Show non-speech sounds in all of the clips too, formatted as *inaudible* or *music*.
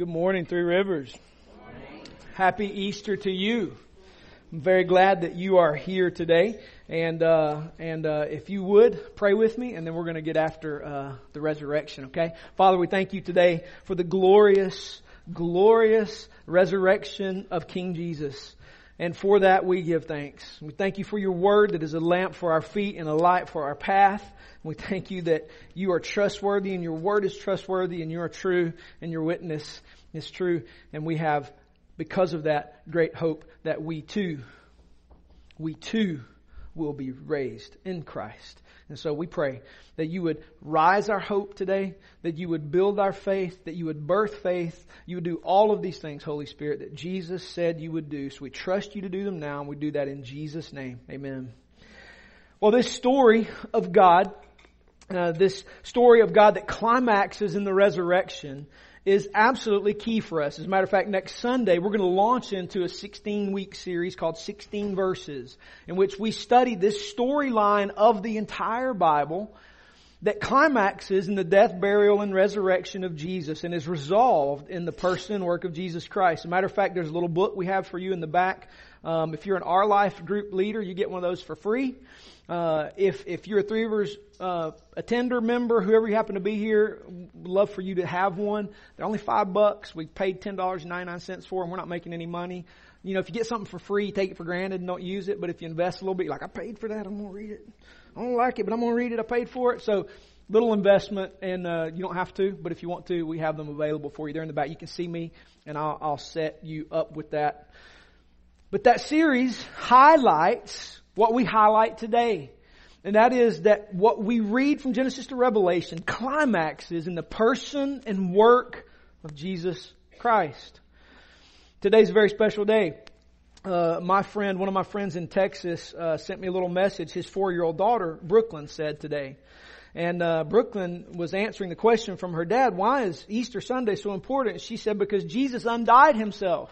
Good morning, Three Rivers. Happy Easter to you. I'm very glad that you are here today. And, uh, and, uh, if you would, pray with me, and then we're going to get after, uh, the resurrection, okay? Father, we thank you today for the glorious, glorious resurrection of King Jesus. And for that we give thanks. We thank you for your word that is a lamp for our feet and a light for our path. We thank you that you are trustworthy and your word is trustworthy and you are true and your witness is true. And we have, because of that, great hope that we too, we too will be raised in Christ. And so we pray that you would rise our hope today, that you would build our faith, that you would birth faith, you would do all of these things, Holy Spirit, that Jesus said you would do. So we trust you to do them now, and we do that in Jesus' name. Amen. Well, this story of God uh, this story of God that climaxes in the resurrection is absolutely key for us. As a matter of fact, next Sunday we're going to launch into a 16 week series called 16 Verses in which we study this storyline of the entire Bible that climaxes in the death, burial, and resurrection of Jesus and is resolved in the person and work of Jesus Christ. As a matter of fact, there's a little book we have for you in the back. Um, if you're an Our Life group leader, you get one of those for free. Uh, if if you're a Three Rivers uh, attender member, whoever you happen to be here, love for you to have one. They're only five bucks. We paid ten dollars and ninety nine cents for them. We're not making any money. You know, if you get something for free, take it for granted and don't use it. But if you invest a little bit, like I paid for that, I'm gonna read it. I don't like it, but I'm gonna read it. I paid for it. So little investment, and uh, you don't have to. But if you want to, we have them available for you. They're in the back. You can see me, and I'll, I'll set you up with that. But that series highlights what we highlight today. And that is that what we read from Genesis to Revelation climaxes in the person and work of Jesus Christ. Today's a very special day. Uh, my friend, one of my friends in Texas, uh, sent me a little message. His four-year-old daughter, Brooklyn, said today. And uh, Brooklyn was answering the question from her dad, why is Easter Sunday so important? She said, because Jesus undied himself.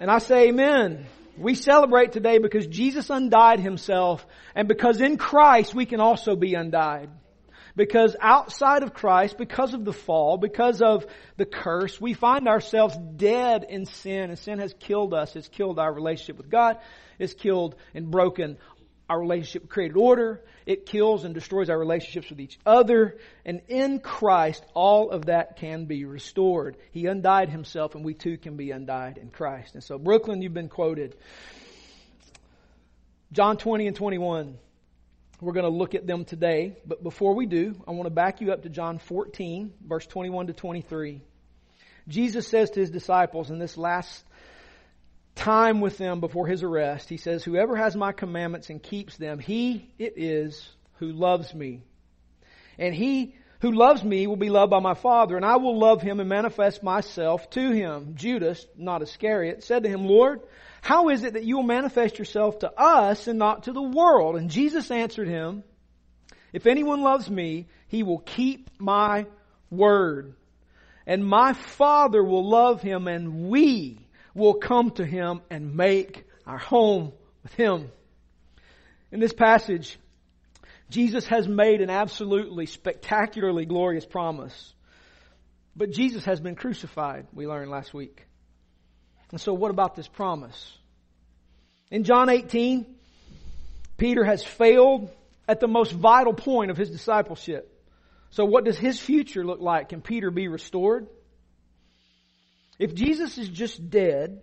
and I say amen. We celebrate today because Jesus undied himself and because in Christ we can also be undied. Because outside of Christ, because of the fall, because of the curse, we find ourselves dead in sin and sin has killed us. It's killed our relationship with God. It's killed and broken our relationship with created order. It kills and destroys our relationships with each other. And in Christ, all of that can be restored. He undied himself and we too can be undied in Christ. And so, Brooklyn, you've been quoted. John 20 and 21. We're going to look at them today. But before we do, I want to back you up to John 14, verse 21 to 23. Jesus says to his disciples in this last time with them before his arrest, he says, Whoever has my commandments and keeps them, he it is who loves me. And he who loves me will be loved by my Father, and I will love him and manifest myself to him. Judas, not Iscariot, said to him, Lord, how is it that you will manifest yourself to us and not to the world? And Jesus answered him, If anyone loves me, he will keep my word. And my Father will love him, and we will come to him and make our home with him. In this passage, Jesus has made an absolutely spectacularly glorious promise. But Jesus has been crucified, we learned last week. And so what about this promise? In John 18, Peter has failed at the most vital point of his discipleship. So what does his future look like? Can Peter be restored? If Jesus is just dead,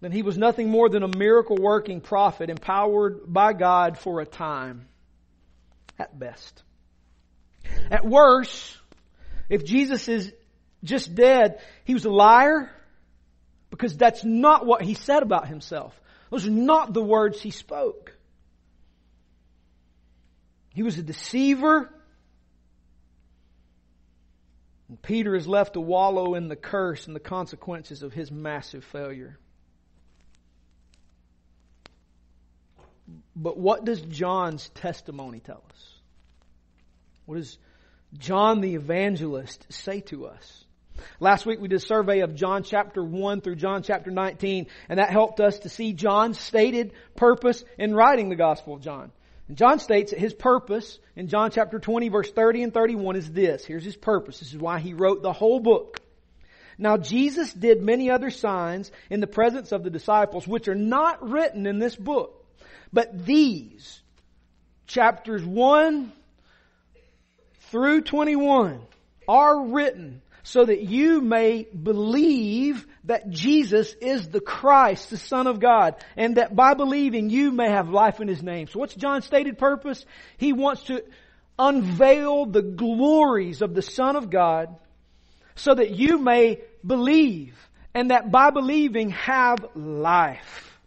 then he was nothing more than a miracle working prophet empowered by God for a time. At best. At worst, if Jesus is just dead, he was a liar because that's not what he said about himself. Those are not the words he spoke. He was a deceiver. And Peter is left to wallow in the curse and the consequences of his massive failure. But what does John's testimony tell us? What does John the evangelist say to us? Last week we did a survey of John chapter 1 through John chapter 19, and that helped us to see John's stated purpose in writing the Gospel of John. And John states that his purpose in John chapter 20 verse 30 and 31 is this. Here's his purpose. This is why he wrote the whole book. Now Jesus did many other signs in the presence of the disciples, which are not written in this book. But these, chapters 1 through 21, are written so that you may believe that Jesus is the Christ, the Son of God, and that by believing you may have life in His name. So what's John's stated purpose? He wants to unveil the glories of the Son of God so that you may believe and that by believing have life.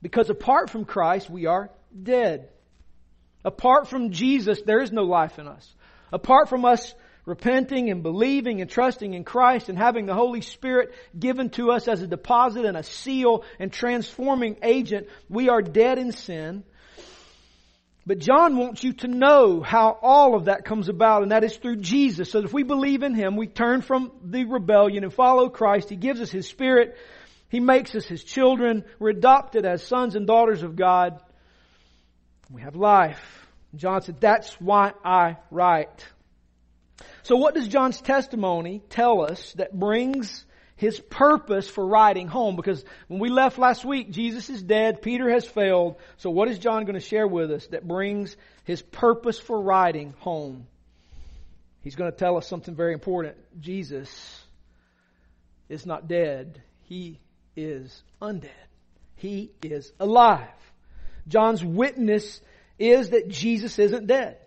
Because apart from Christ, we are dead. Apart from Jesus, there is no life in us. Apart from us repenting and believing and trusting in Christ and having the Holy Spirit given to us as a deposit and a seal and transforming agent, we are dead in sin. But John wants you to know how all of that comes about, and that is through Jesus. So if we believe in Him, we turn from the rebellion and follow Christ. He gives us His Spirit. He makes us His children. We're adopted as sons and daughters of God. We have life. John said, that's why I write. So what does John's testimony tell us that brings his purpose for writing home? Because when we left last week, Jesus is dead, Peter has failed. So what is John going to share with us that brings his purpose for writing home? He's going to tell us something very important. Jesus is not dead. He is undead. He is alive. John's witness is that Jesus isn't dead.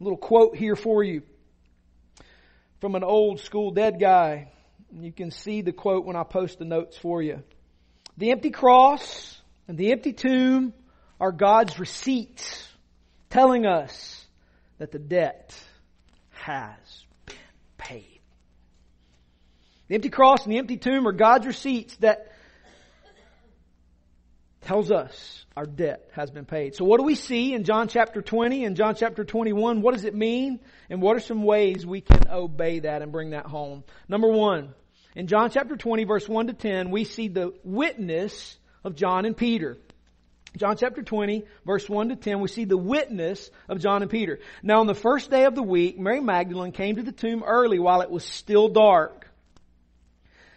A little quote here for you from an old school dead guy. You can see the quote when I post the notes for you. The empty cross and the empty tomb are God's receipts telling us that the debt has been paid. The empty cross and the empty tomb are God's receipts that tells us our debt has been paid. So what do we see in John chapter 20 and John chapter 21? What does it mean? And what are some ways we can obey that and bring that home? Number one, in John chapter 20 verse 1 to 10, we see the witness of John and Peter. John chapter 20 verse 1 to 10, we see the witness of John and Peter. Now on the first day of the week, Mary Magdalene came to the tomb early while it was still dark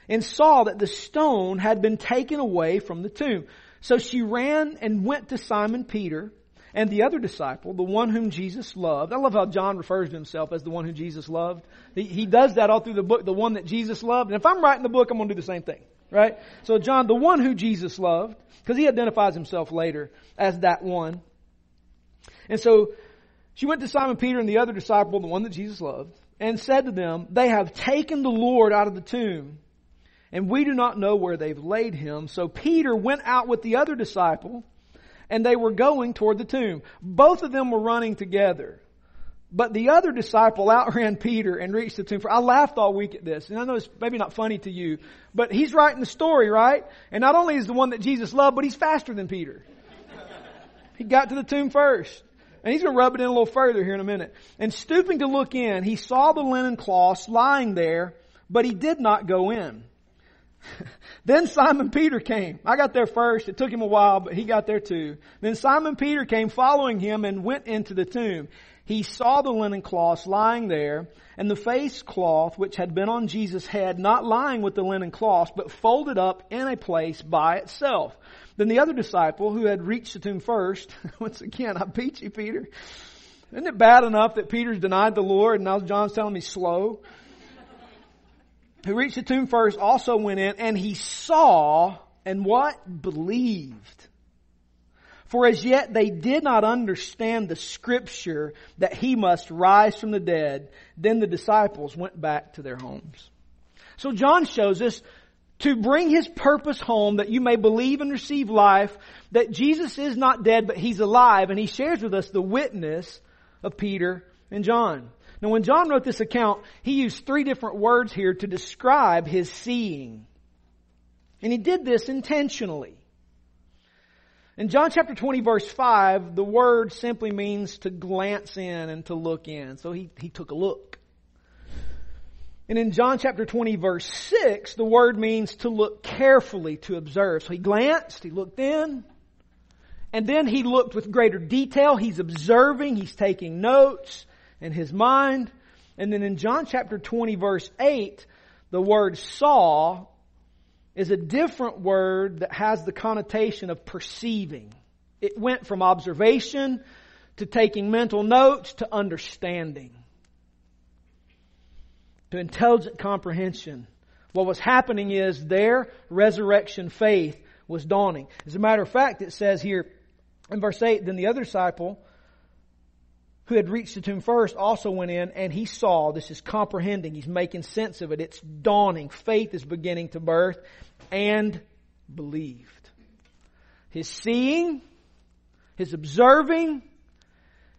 and saw that the stone had been taken away from the tomb. So she ran and went to Simon Peter and the other disciple, the one whom Jesus loved. I love how John refers to himself as the one who Jesus loved. He, he does that all through the book, the one that Jesus loved. And if I'm writing the book, I'm going to do the same thing, right? So John, the one who Jesus loved, because he identifies himself later as that one. And so she went to Simon Peter and the other disciple, the one that Jesus loved, and said to them, they have taken the Lord out of the tomb and we do not know where they've laid him. So Peter went out with the other disciple, and they were going toward the tomb. Both of them were running together. But the other disciple *laughs* outran Peter and reached the tomb. I laughed all week at this, and I know it's maybe not funny to you, but he's writing the story, right? And not only is the one that Jesus loved, but he's faster than Peter. *laughs* He got to the tomb first. And he's going to rub it in a little further here in a minute. And stooping to look in, he saw the linen cloths lying there, but he did not go in. *laughs* then Simon Peter came. I got there first. It took him a while, but he got there too. Then Simon Peter came following him and went into the tomb. He saw the linen cloths lying there and the face cloth which had been on Jesus' head not lying with the linen cloths, but folded up in a place by itself. Then the other disciple who had reached the tomb first, *laughs* once again, I beat you, Peter. Isn't it bad enough that Peter's denied the Lord and now John's telling me slow? Who reached the tomb first also went in and he saw and what? Believed. For as yet they did not understand the scripture that he must rise from the dead. Then the disciples went back to their homes. So John shows us to bring his purpose home that you may believe and receive life, that Jesus is not dead but he's alive and he shares with us the witness of Peter and John. Now when John wrote this account, he used three different words here to describe his seeing. And he did this intentionally. In John chapter 20 verse 5, the word simply means to glance in and to look in. So he, he took a look. And in John chapter 20 verse 6, the word means to look carefully, to observe. So he glanced, he looked in, And then he looked with greater detail. He's observing, he's taking notes in his mind. And then in John chapter 20 verse 8, the word saw is a different word that has the connotation of perceiving. It went from observation to taking mental notes to understanding to intelligent comprehension. What was happening is their resurrection faith was dawning. As a matter of fact, it says here in verse 8, then the other disciple who had reached the tomb first also went in and he saw, this is comprehending, he's making sense of it, it's dawning, faith is beginning to birth, and believed. His seeing, his observing,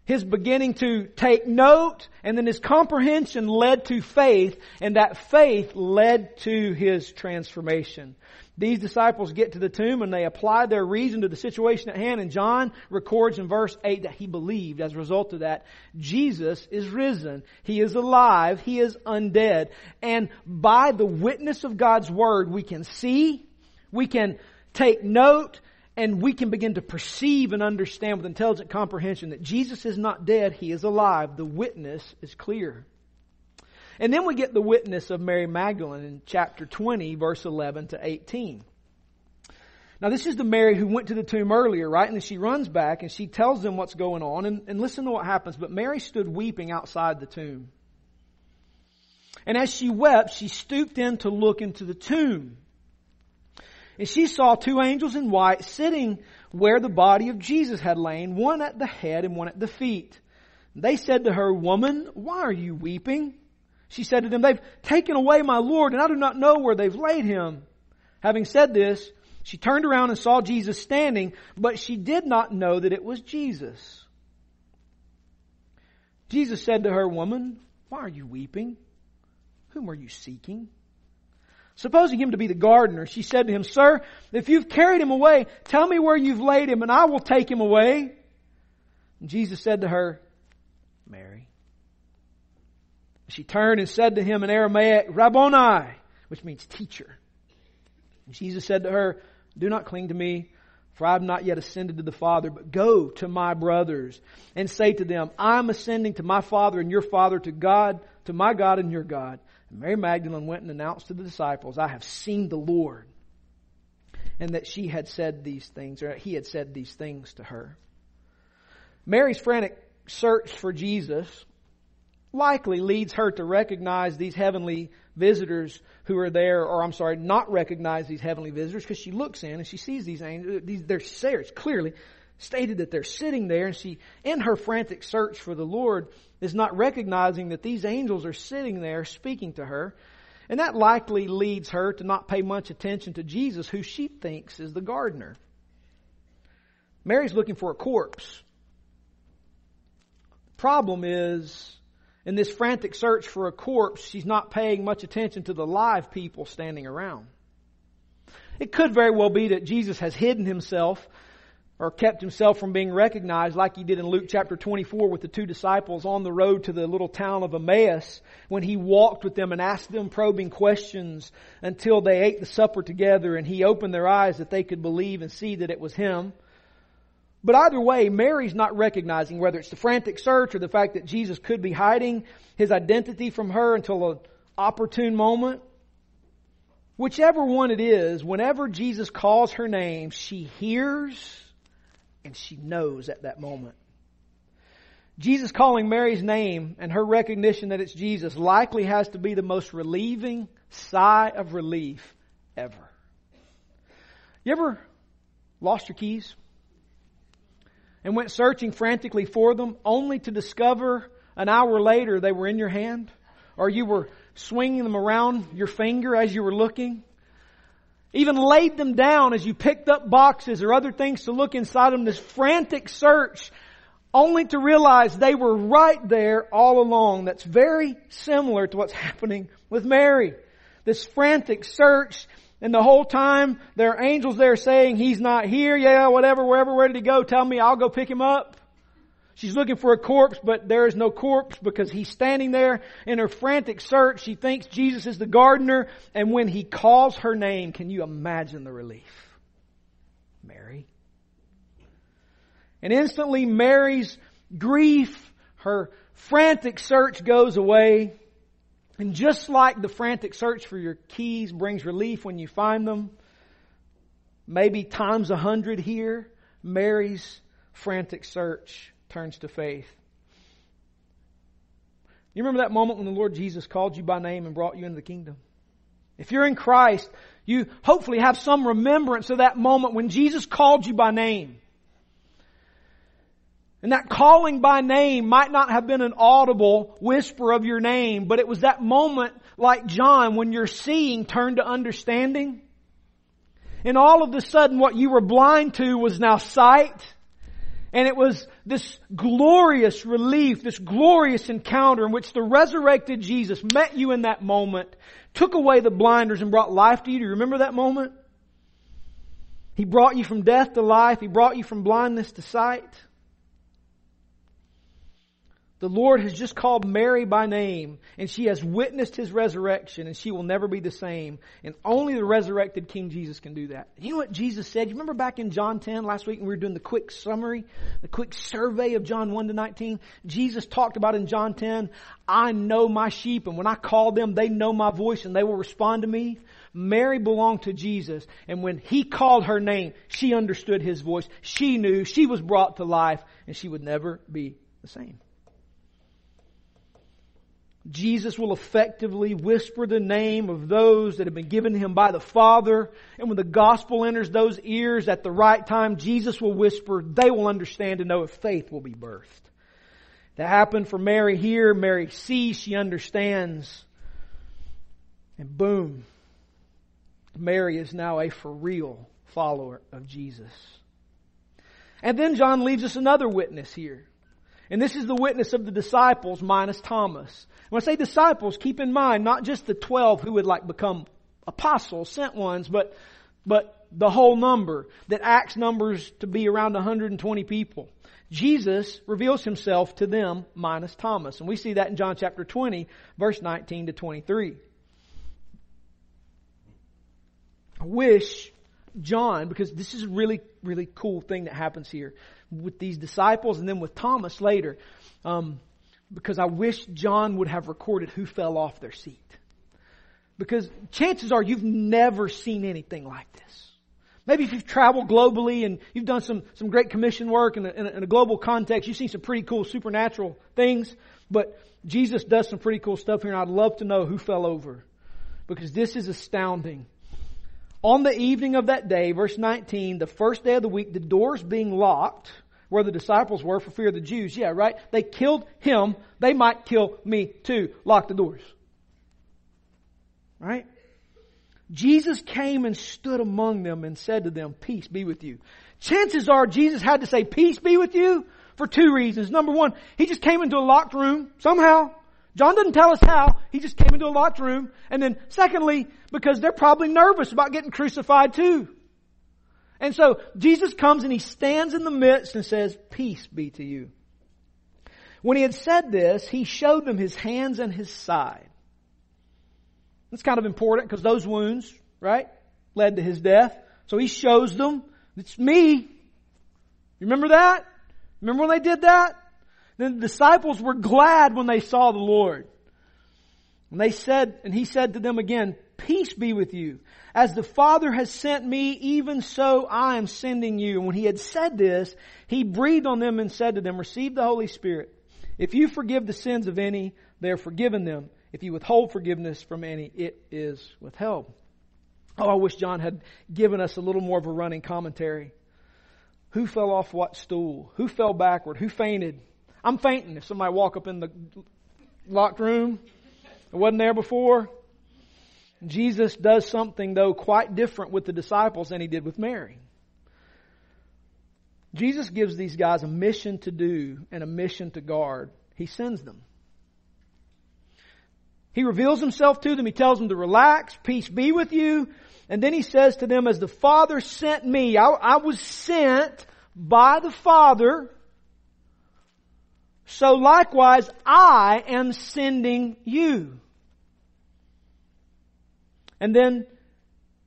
his beginning to take note, and then his comprehension led to faith, and that faith led to his transformation. These disciples get to the tomb and they apply their reason to the situation at hand, and John records in verse 8 that he believed. As a result of that, Jesus is risen. He is alive. He is undead. And by the witness of God's Word, we can see, we can take note, and we can begin to perceive and understand with intelligent comprehension that Jesus is not dead, He is alive. The witness is clear. And then we get the witness of Mary Magdalene in chapter 20, verse 11 to 18. Now this is the Mary who went to the tomb earlier, right? And then she runs back and she tells them what's going on. And, and listen to what happens. But Mary stood weeping outside the tomb. And as she wept, she stooped in to look into the tomb. And she saw two angels in white sitting where the body of Jesus had lain, one at the head and one at the feet. They said to her, Woman, why are you weeping? She said to them, They've taken away my Lord, and I do not know where they've laid him. Having said this, she turned around and saw Jesus standing, but she did not know that it was Jesus. Jesus said to her, Woman, why are you weeping? Whom are you seeking? Supposing him to be the gardener, she said to him, Sir, if you've carried him away, tell me where you've laid him and I will take him away. And Jesus said to her, Mary. She turned and said to him in Aramaic, Rabboni, which means teacher. And Jesus said to her, Do not cling to me, for I have not yet ascended to the Father, but go to my brothers and say to them, I am ascending to my Father and your Father, to God, to my God and your God. Mary Magdalene went and announced to the disciples, I have seen the Lord. And that she had said these things, or he had said these things to her. Mary's frantic search for Jesus likely leads her to recognize these heavenly visitors who are there, or I'm sorry, not recognize these heavenly visitors because she looks in and she sees these angels. These, they're there. It's clearly stated that they're sitting there and she, in her frantic search for the Lord, is not recognizing that these angels are sitting there speaking to her. And that likely leads her to not pay much attention to Jesus, who she thinks is the gardener. Mary's looking for a corpse. Problem is, in this frantic search for a corpse, she's not paying much attention to the live people standing around. It could very well be that Jesus has hidden himself or kept himself from being recognized like he did in Luke chapter 24 with the two disciples on the road to the little town of Emmaus when he walked with them and asked them probing questions until they ate the supper together and he opened their eyes that they could believe and see that it was him. But either way, Mary's not recognizing whether it's the frantic search or the fact that Jesus could be hiding his identity from her until an opportune moment. Whichever one it is, whenever Jesus calls her name, she hears and she knows at that moment. Jesus calling Mary's name and her recognition that it's Jesus likely has to be the most relieving sigh of relief ever. You ever lost your keys? And went searching frantically for them only to discover an hour later they were in your hand? Or you were swinging them around your finger as you were looking? Even laid them down as you picked up boxes or other things to look inside them, this frantic search, only to realize they were right there all along. That's very similar to what's *laughs* happening with Mary. This frantic search, and the whole time there are angels there saying, He's not here, yeah, whatever, wherever, where did He go? Tell me, I'll go pick Him up. She's looking for a corpse, but there is no corpse because he's standing there in her frantic search. She thinks Jesus is the gardener, and when he calls her name, can you imagine the relief? Mary. And instantly Mary's grief, her frantic search goes away. And just like the frantic search for your keys brings relief when you find them, maybe times a hundred here, Mary's frantic search turns to faith. You remember that moment when the Lord Jesus called you by name and brought you into the kingdom? If you're in Christ, you hopefully have some remembrance of that moment when Jesus called you by name. And that calling by name might not have been an audible whisper of your name, but it was that moment like John when your seeing turned to understanding. And all of a sudden what you were blind to was now sight. And it was this glorious relief, this glorious encounter in which the resurrected Jesus met you in that moment, took away the blinders and brought life to you. Do you remember that moment? He brought you from death to life. He brought you from blindness to sight. The Lord has just called Mary by name and she has witnessed his resurrection and she will never be the same. And only the resurrected King Jesus can do that. You know what Jesus said? You remember back in John 10 last week when we were doing the quick summary, the quick survey of John 1 to 19? Jesus talked about in John 10, I know my sheep and when I call them, they know my voice and they will respond to me. Mary belonged to Jesus and when he called her name, she understood his voice. She knew she was brought to life and she would never be the same. Jesus will effectively whisper the name of those that have been given him by the Father. And when the gospel enters those ears at the right time, Jesus will whisper, they will understand and know if faith will be birthed. That happened for Mary here. Mary sees, she understands. And boom, Mary is now a for real follower of Jesus. And then John leaves us another witness here. And this is the witness of the disciples minus Thomas. When I say disciples, keep in mind not just the 12 who would like become apostles, sent ones, but, but the whole number that Acts numbers to be around 120 people. Jesus reveals himself to them minus Thomas. And we see that in John chapter 20, verse 19 to 23. I wish John, because this is a really, really cool thing that happens here with these disciples and then with Thomas later. Um, because I wish John would have recorded who fell off their seat. Because chances are you've never seen anything like this. Maybe if you've traveled globally and you've done some, some great commission work in a, in, a, in a global context, you've seen some pretty cool supernatural things, but Jesus does some pretty cool stuff here and I'd love to know who fell over. Because this is astounding. On the evening of that day, verse 19, the first day of the week, the doors being locked, where the disciples were for fear of the Jews. Yeah, right? They killed him. They might kill me too. Lock the doors. Right? Jesus came and stood among them and said to them, peace be with you. Chances are Jesus had to say peace be with you for two reasons. Number one, he just came into a locked room somehow. John doesn't tell us how. He just came into a locked room. And then secondly, because they're probably nervous about getting crucified too. And so Jesus comes and he stands in the midst and says, peace be to you. When he had said this, he showed them his hands and his side. That's kind of important because those wounds, right, led to his death. So he shows them, it's me. You remember that? Remember when they did that? Then the disciples were glad when they saw the Lord. And they said, and he said to them again, peace be with you. As the Father has sent me, even so I am sending you. And when he had said this, he breathed on them and said to them, receive the Holy Spirit. If you forgive the sins of any, they are forgiven them. If you withhold forgiveness from any, it is withheld. Oh, I wish John had given us a little more of a running commentary. Who fell off what stool? Who fell backward? Who fainted? I'm fainting if somebody walk up in the locked room. I wasn't there before. Jesus does something, though, quite different with the disciples than he did with Mary. Jesus gives these guys a mission to do and a mission to guard. He sends them. He reveals himself to them. He tells them to relax, peace be with you. And then he says to them, as the Father sent me, I, I was sent by the Father. So likewise, I am sending you. And then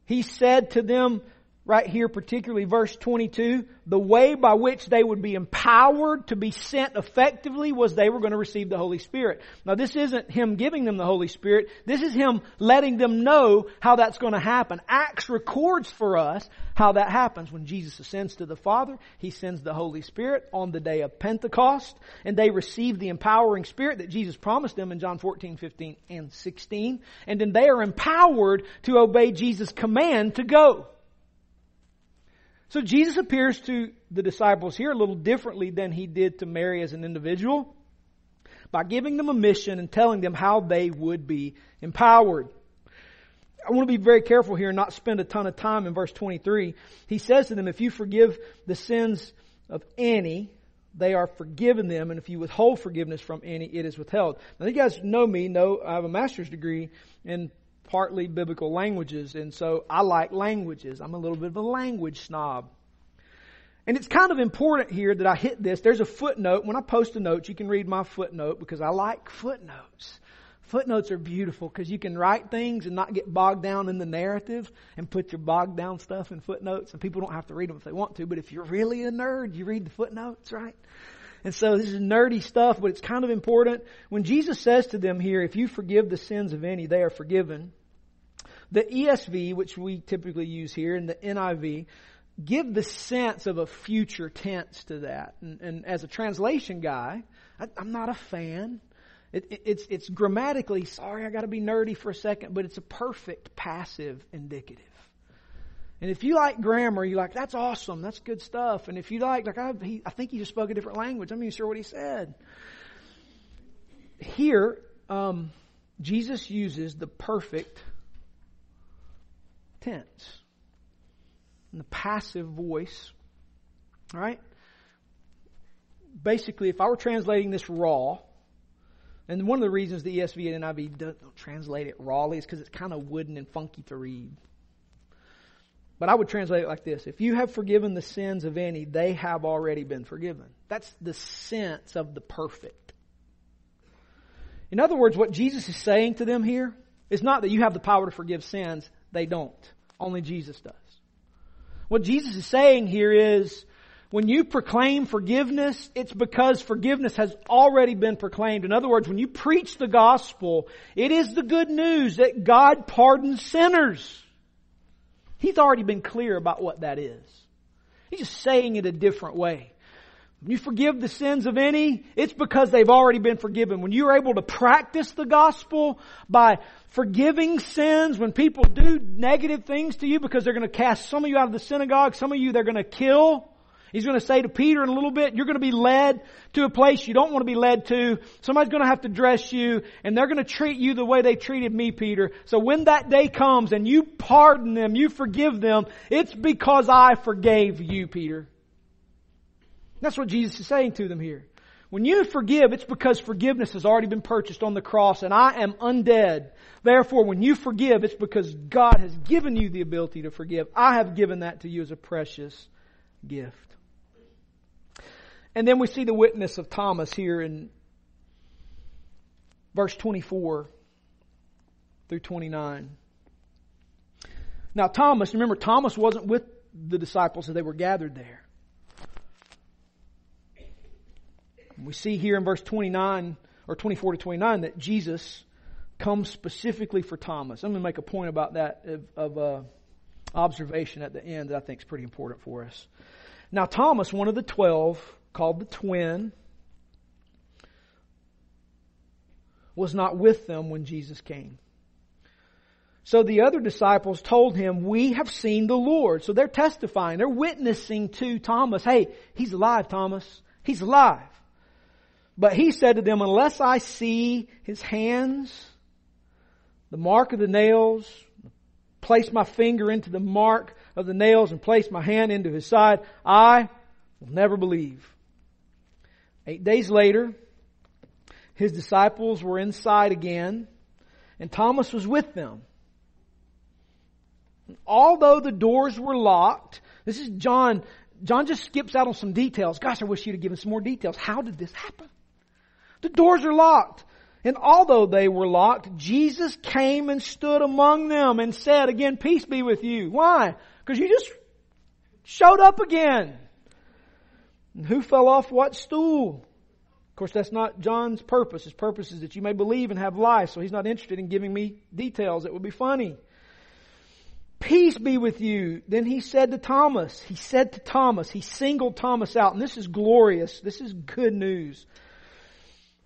he said to them, right here, particularly verse 22, the way by which they would be empowered to be sent effectively was they were going to receive the Holy Spirit. Now this isn't Him giving them the Holy Spirit. This is Him letting them know how that's going to happen. Acts records for us how that happens. When Jesus ascends to the Father, He sends the Holy Spirit on the day of Pentecost, and they receive the empowering Spirit that Jesus promised them in John 14, 15, and 16, and then they are empowered to obey Jesus' command to go. So Jesus appears to the disciples here a little differently than he did to Mary as an individual by giving them a mission and telling them how they would be empowered. I want to be very careful here and not spend a ton of time in verse 23. He says to them, if you forgive the sins of any, they are forgiven them, and if you withhold forgiveness from any, it is withheld. Now, you guys know me, know I have a master's degree in partly biblical languages, and so I like languages. I'm a little bit of a language snob. And it's kind of important here that I hit this. There's a footnote. When I post a note, you can read my footnote because I like footnotes. Footnotes are beautiful because you can write things and not get bogged down in the narrative and put your bogged down stuff in footnotes and people don't have to read them if they want to. But if you're really a nerd, you read the footnotes, right? And so this is nerdy stuff, but it's kind of important. When Jesus says to them here, if you forgive the sins of any, they are forgiven. The ESV, which we typically use here, and the NIV, give the sense of a future tense to that. And, and as a translation guy, I, am not a fan. It, it, it's, it's grammatically, sorry, I gotta be nerdy for a second, but it's a perfect passive indicative. And if you like grammar, you're like, that's awesome, that's good stuff. And if you like, like, I, he, I think he just spoke a different language. I'm not even sure what he said. Here, um, Jesus uses the perfect tense. And the passive voice. All right? Basically, if I were translating this raw, and one of the reasons the ESV and NIV don't translate it rawly is because it's kind of wooden and funky to read. But I would translate it like this. If you have forgiven the sins of any, they have already been forgiven. That's the sense of the perfect. In other words, what Jesus is saying to them here is not that you have the power to forgive sins. They don't. Only Jesus does. What Jesus is saying here is, when you proclaim forgiveness, it's because forgiveness has already been proclaimed. In other words, when you preach the gospel, it is the good news that God pardons sinners. He's already been clear about what that is. He's just saying it a different way. When you forgive the sins of any, it's because they've already been forgiven. When you're able to practice the gospel by forgiving sins, when people do negative things to you because they're going to cast some of you out of the synagogue, some of you they're going to kill. He's going to say to Peter in a little bit, you're going to be led to a place you don't want to be led to. Somebody's going to have to dress you and they're going to treat you the way they treated me, Peter. So when that day comes and you pardon them, you forgive them, it's because I forgave you, Peter. That's what Jesus is saying to them here. When you forgive, it's because forgiveness has already been purchased on the cross and I am undead. Therefore, when you forgive, it's because God has given you the ability to forgive. I have given that to you as a precious gift. And then we see the witness of Thomas here in verse 24 through 29. Now, Thomas, remember, Thomas wasn't with the disciples as they were gathered there. We see here in verse 29 or 24 to 29 that Jesus comes specifically for Thomas. I'm going to make a point about that of, of uh, observation at the end that I think is pretty important for us. Now, Thomas, one of the twelve, called the twin, was not with them when Jesus came. So the other disciples told him, we have seen the Lord. So they're testifying, they're witnessing to Thomas, hey, he's alive, Thomas. He's alive. But he said to them, unless I see his hands, the mark of the nails, place my finger into the mark of the nails and place my hand into his side, I will never believe. Eight days later, his disciples were inside again, and Thomas was with them. Although the doors were locked, this is John, John just skips out on some details. Gosh, I wish you'd have given some more details. How did this happen? The doors are locked. And although they were locked, Jesus came and stood among them and said, again, peace be with you. Why? Because you just showed up again. And who fell off what stool? Of course, that's not John's purpose. His purpose is that you may believe and have life, so he's not interested in giving me details. It would be funny. Peace be with you. Then he said to Thomas, he said to Thomas, he singled Thomas out, and this is glorious. This is good news.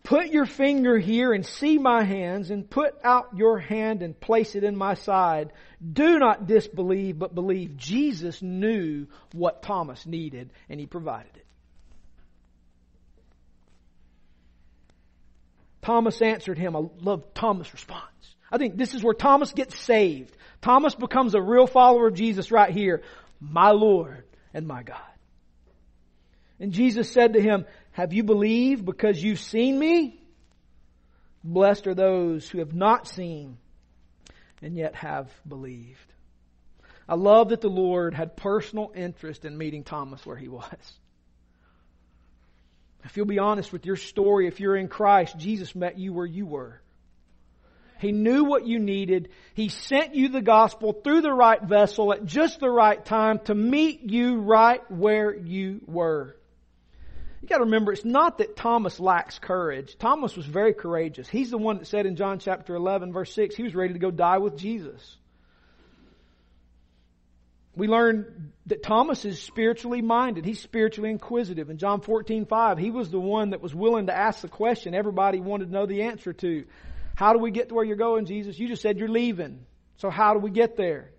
Put your finger here and see my hands, and put out your hand and place it in my side. Do not disbelieve, but believe. Jesus knew what Thomas needed, and he provided it. Thomas answered him. I love Thomas' response. I think this is where Thomas gets saved. Thomas becomes a real follower of Jesus right here. My Lord and my God. And Jesus said to him, Have you believed because you've seen me? Blessed are those who have not seen and yet have believed. I love that the Lord had personal interest in meeting Thomas where he was. If you'll be honest with your story, if you're in Christ, Jesus met you where you were. He knew what you needed. He sent you the gospel through the right vessel at just the right time to meet you right where you were. You gotta remember, it's not that Thomas lacks courage. Thomas was very courageous. He's the one that said in John chapter 11 verse 6, he was ready to go die with Jesus. We learn that Thomas is spiritually minded. He's spiritually inquisitive. In John 14, 5, he was the one that was willing to ask the question everybody wanted to know the answer to. How do we get to where you're going, Jesus? You just said you're leaving. So how do we get there?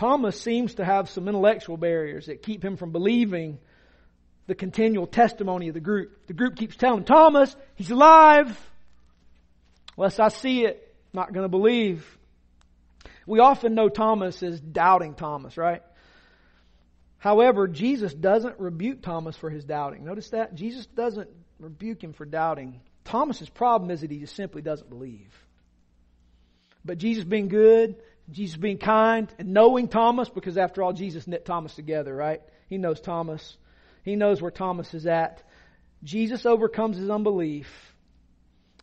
Thomas seems to have some intellectual barriers that keep him from believing the continual testimony of the group. The group keeps telling Thomas, he's alive. Unless I see it, not going to believe. We often know Thomas as doubting Thomas, right? However, Jesus doesn't rebuke Thomas for his doubting. Notice that? Jesus doesn't rebuke him for doubting. Thomas's problem is that he just simply doesn't believe. But Jesus being good, Jesus being kind, and knowing Thomas, because after all, Jesus knit Thomas together, right? He knows Thomas. He knows where Thomas is at. Jesus overcomes his unbelief,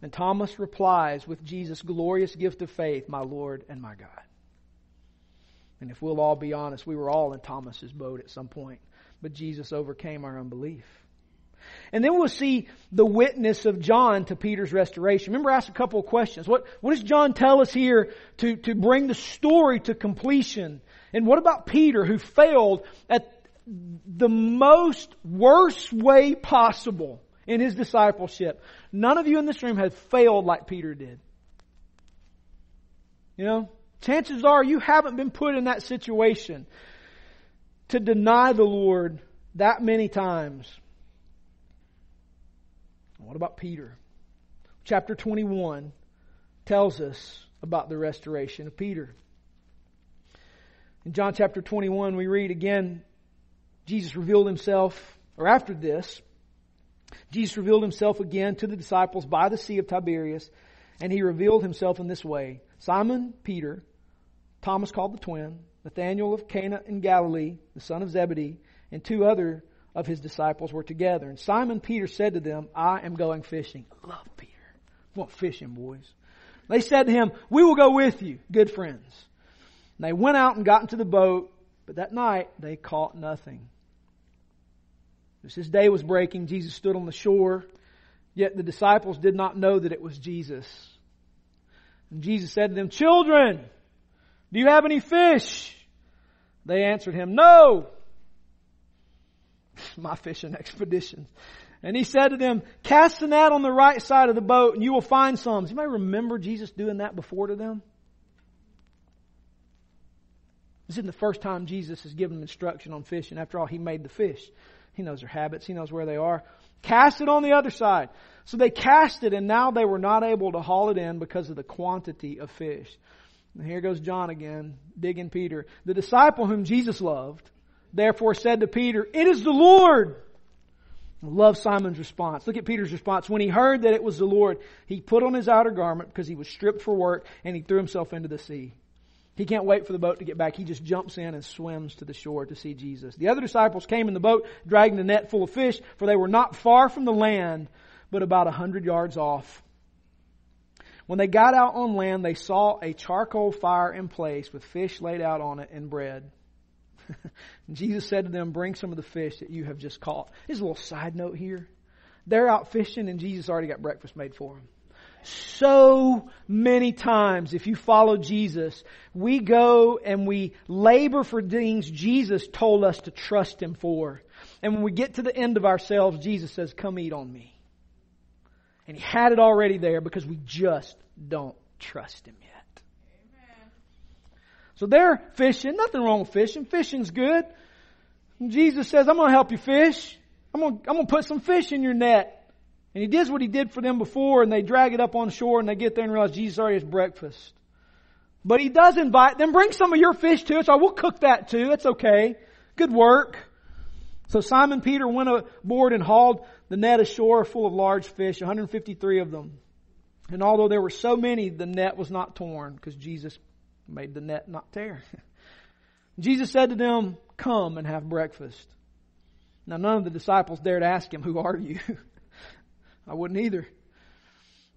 and Thomas replies with Jesus' glorious gift of faith, my Lord and my God. And if we'll all be honest, we were all in Thomas's boat at some point, but Jesus overcame our unbelief. And then we'll see the witness of John to Peter's restoration. Remember, I asked a couple of questions. What, what does John tell us here to, to bring the story to completion? And what about Peter, who failed at the most worst way possible in his discipleship? None of you in this room have failed like Peter did. You know, chances are you haven't been put in that situation to deny the Lord that many times. What about Peter? Chapter 21 tells us about the restoration of Peter. In John chapter 21, we read again, Jesus revealed himself, or after this, Jesus revealed himself again to the disciples by the Sea of Tiberias, and he revealed himself in this way Simon Peter, Thomas called the twin, Nathanael of Cana in Galilee, the son of Zebedee, and two other of his disciples were together. And Simon Peter said to them, I am going fishing. Love Peter. Want fishing, boys. They said to him, We will go with you, good friends. And they went out and got into the boat, but that night they caught nothing. As his day was breaking, Jesus stood on the shore, yet the disciples did not know that it was Jesus. And Jesus said to them, Children, do you have any fish? They answered him, No. *laughs* my fishing expeditions. And he said to them, cast the net on the right side of the boat and you will find some. You may remember Jesus doing that before to them. This isn't the first time Jesus has given them instruction on fishing. After all, he made the fish. He knows their habits. He knows where they are. Cast it on the other side. So they cast it and now they were not able to haul it in because of the quantity of fish. And here goes John again, digging Peter. The disciple whom Jesus loved therefore said to Peter, It is the Lord. I love Simon's response. Look at Peter's response. When he heard that it was the Lord, he put on his outer garment because he was stripped for work and he threw himself into the sea. He can't wait for the boat to get back. He just jumps in and swims to the shore to see Jesus. The other disciples came in the boat dragging the net full of fish, for they were not far from the land, but about a hundred yards off. When they got out on land, they saw a charcoal fire in place with fish laid out on it and bread. *laughs* Jesus said to them, Bring some of the fish that you have just caught. Here's a little side note here. They're out fishing and Jesus already got breakfast made for them. So many times, if you follow Jesus, we go and we labor for things Jesus told us to trust Him for. And when we get to the end of ourselves, Jesus says, Come eat on me. And He had it already there because we just don't trust Him yet. So they're fishing. Nothing wrong with fishing. Fishing's good. And Jesus says, I'm going to help you fish. I'm going, I'm going to put some fish in your net. And he does what he did for them before, and they drag it up on shore, and they get there and realize Jesus already has breakfast. But he does invite them, bring some of your fish to us. I will cook that too. It's okay. Good work. So Simon Peter went aboard and hauled the net ashore full of large fish, 153 of them. And although there were so many, the net was not torn because Jesus made the net not tear. *laughs* Jesus said to them, Come and have breakfast. Now, none of the disciples dared ask him, Who are you? *laughs* I wouldn't either.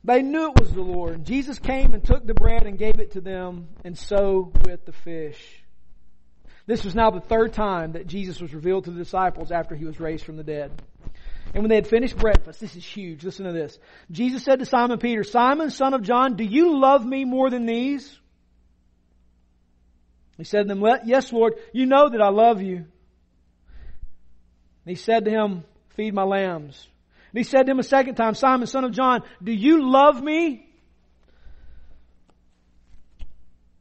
They knew it was the Lord. Jesus came and took the bread and gave it to them, and so with the fish. This was now the third time that Jesus was revealed to the disciples after he was raised from the dead. And when they had finished breakfast, this is huge. Listen to this. Jesus said to Simon Peter, Simon, son of John, do you love me more than these? He said to them, Yes, Lord, you know that I love you. And he said to him, Feed my lambs. And he said to him a second time, Simon, son of John, do you love me?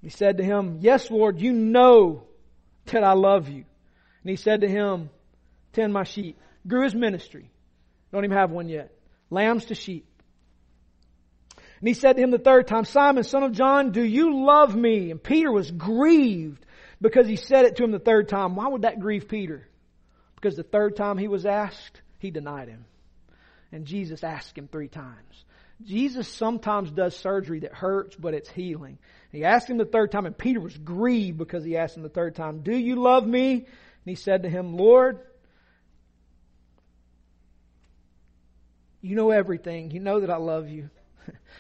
He said to him, Yes, Lord, you know that I love you. And he said to him, Tend my sheep. Grew his ministry. Don't even have one yet. Lambs to sheep. And he said to him the third time, Simon, son of John, do you love me? And Peter was grieved because he said it to him the third time. Why would that grieve Peter? Because the third time he was asked, he denied him. And Jesus asked him three times. Jesus sometimes does surgery that hurts, but it's healing. He asked him the third time, and Peter was grieved because he asked him the third time, Do you love me? And he said to him, Lord, you know everything. You know that I love you.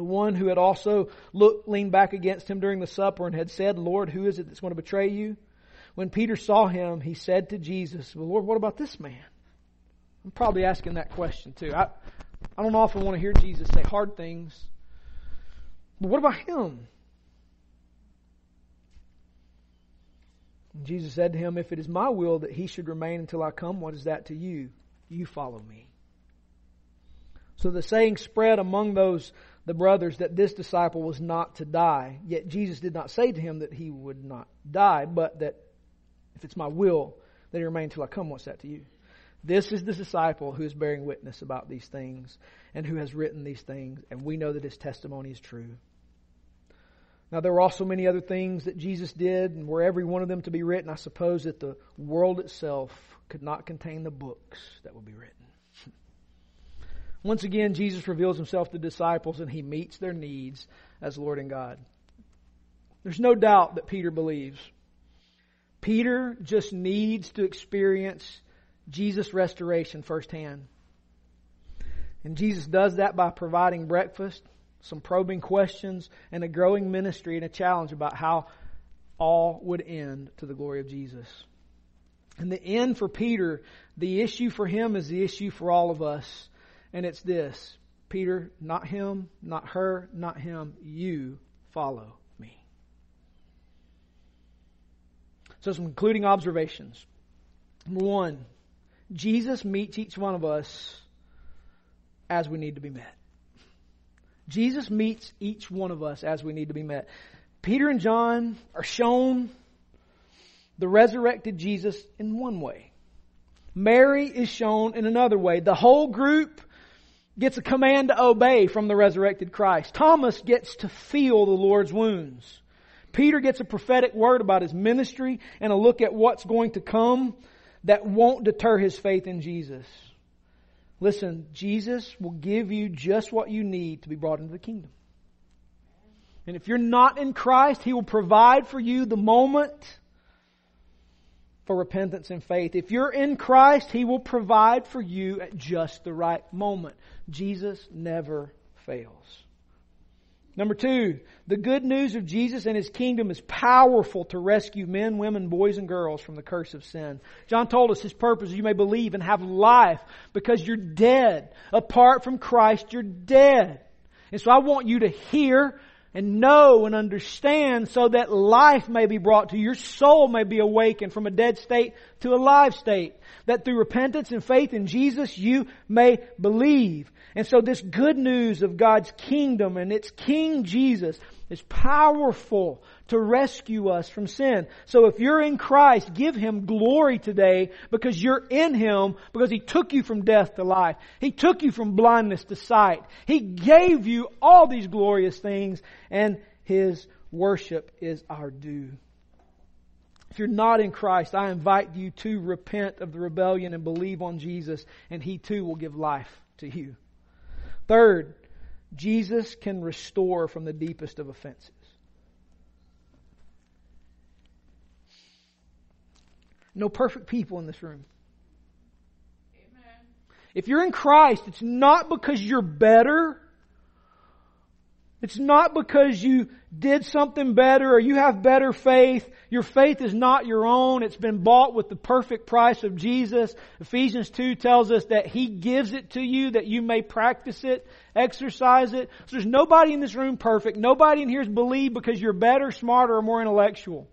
the one who had also looked, leaned back against him during the supper and had said, Lord, who is it that's going to betray you? When Peter saw him, he said to Jesus, Well, Lord, what about this man? I'm probably asking that question too. I, I don't often want to hear Jesus say hard things. But what about him? And Jesus said to him, If it is my will that he should remain until I come, what is that to you? You follow me. So the saying spread among those the brothers that this disciple was not to die. Yet Jesus did not say to him that he would not die, but that if it's my will that he remain until I come, what's that to you? This is the disciple who is bearing witness about these things and who has written these things, and we know that his testimony is true. Now, there were also many other things that Jesus did, and were every one of them to be written, I suppose that the world itself could not contain the books that would be written. Once again, Jesus reveals himself to disciples and he meets their needs as Lord and God. There's no doubt that Peter believes. Peter just needs to experience Jesus' restoration firsthand. And Jesus does that by providing breakfast, some probing questions, and a growing ministry and a challenge about how all would end to the glory of Jesus. And the end for Peter, the issue for him is the issue for all of us. And it's this Peter, not him, not her, not him, you follow me. So, some concluding observations. Number one, Jesus meets each one of us as we need to be met. Jesus meets each one of us as we need to be met. Peter and John are shown the resurrected Jesus in one way. Mary is shown in another way. The whole group gets a command to obey from the resurrected Christ. Thomas gets to feel the Lord's wounds. Peter gets a prophetic word about his ministry and a look at what's going to come that won't deter his faith in Jesus. Listen, Jesus will give you just what you need to be brought into the kingdom. And if you're not in Christ, He will provide for you the moment for repentance and faith. If you're in Christ, He will provide for you at just the right moment. Jesus never fails. Number two, the good news of Jesus and His kingdom is powerful to rescue men, women, boys, and girls from the curse of sin. John told us His purpose is you may believe and have life because you're dead. Apart from Christ, you're dead. And so I want you to hear and know and understand so that life may be brought to you. Your soul may be awakened from a dead state to a live state. That through repentance and faith in Jesus, you may believe. And so this good news of God's kingdom and its King Jesus is powerful to rescue us from sin. So if you're in Christ, give Him glory today because you're in Him because He took you from death to life. He took you from blindness to sight. He gave you all these glorious things and His worship is our due. If you're not in Christ, I invite you to repent of the rebellion and believe on Jesus and He too will give life to you. Third, Jesus can restore from the deepest of offenses. No perfect people in this room. Amen. If you're in Christ, it's not because you're better. It's not because you did something better or you have better faith. Your faith is not your own. It's been bought with the perfect price of Jesus. Ephesians 2 tells us that He gives it to you that you may practice it, exercise it. So there's nobody in this room perfect. Nobody in here is believed because you're better, smarter, or more intellectual.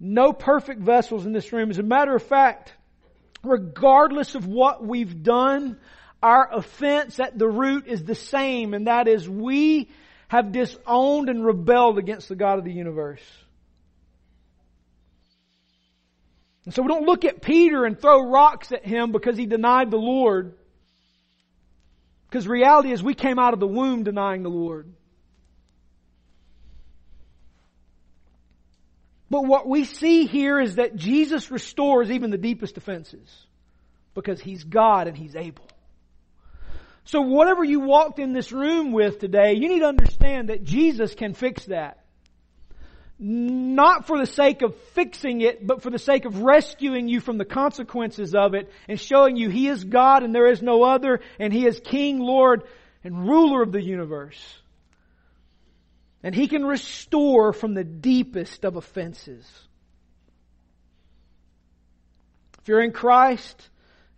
No perfect vessels in this room. As a matter of fact, regardless of what we've done, our offense at the root is the same, and that is we have disowned and rebelled against the God of the universe. And so we don't look at Peter and throw rocks at him because he denied the Lord. Because reality is we came out of the womb denying the Lord. But what we see here is that Jesus restores even the deepest offenses. Because He's God and He's able. So whatever you walked in this room with today, you need to understand that Jesus can fix that. Not for the sake of fixing it, but for the sake of rescuing you from the consequences of it and showing you He is God and there is no other and He is King, Lord, and ruler of the universe. And He can restore from the deepest of offenses. If you're in Christ,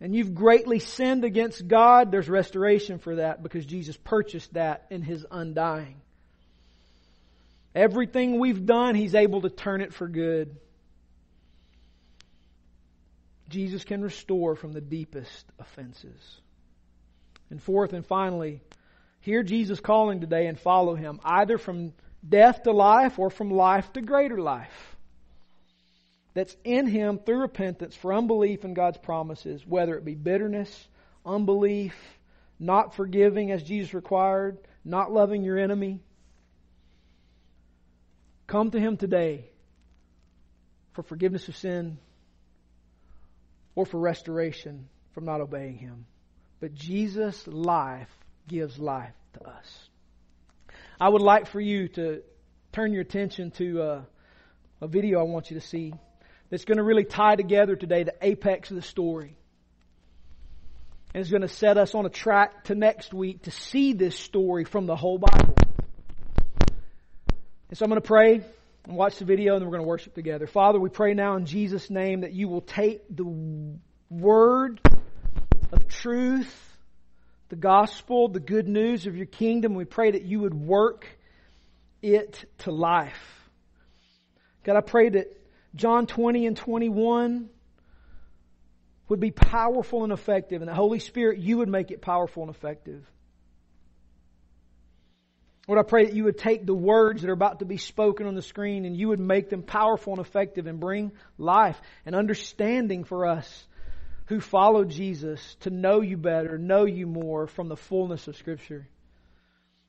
and you've greatly sinned against God, there's restoration for that because Jesus purchased that in His undying. Everything we've done, He's able to turn it for good. Jesus can restore from the deepest offenses. And fourth and finally, hear Jesus calling today and follow Him, either from death to life or from life to greater life that's in him through repentance for unbelief in God's promises, whether it be bitterness, unbelief, not forgiving as Jesus required, not loving your enemy. Come to him today for forgiveness of sin or for restoration from not obeying him. But Jesus' life gives life to us. I would like for you to turn your attention to uh, a video I want you to see that's going to really tie together today the apex of the story. And is going to set us on a track to next week to see this story from the whole Bible. And so I'm going to pray and watch the video and then we're going to worship together. Father, we pray now in Jesus' name that you will take the word of truth, the gospel, the good news of your kingdom. We pray that you would work it to life. God, I pray that John 20 and 21 would be powerful and effective, and the Holy Spirit, you would make it powerful and effective. Lord, I pray that you would take the words that are about to be spoken on the screen and you would make them powerful and effective and bring life and understanding for us who follow Jesus to know you better, know you more from the fullness of Scripture.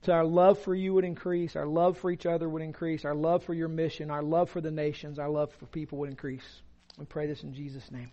So our love for you would increase, our love for each other would increase, our love for your mission, our love for the nations, our love for people would increase. We pray this in Jesus' name.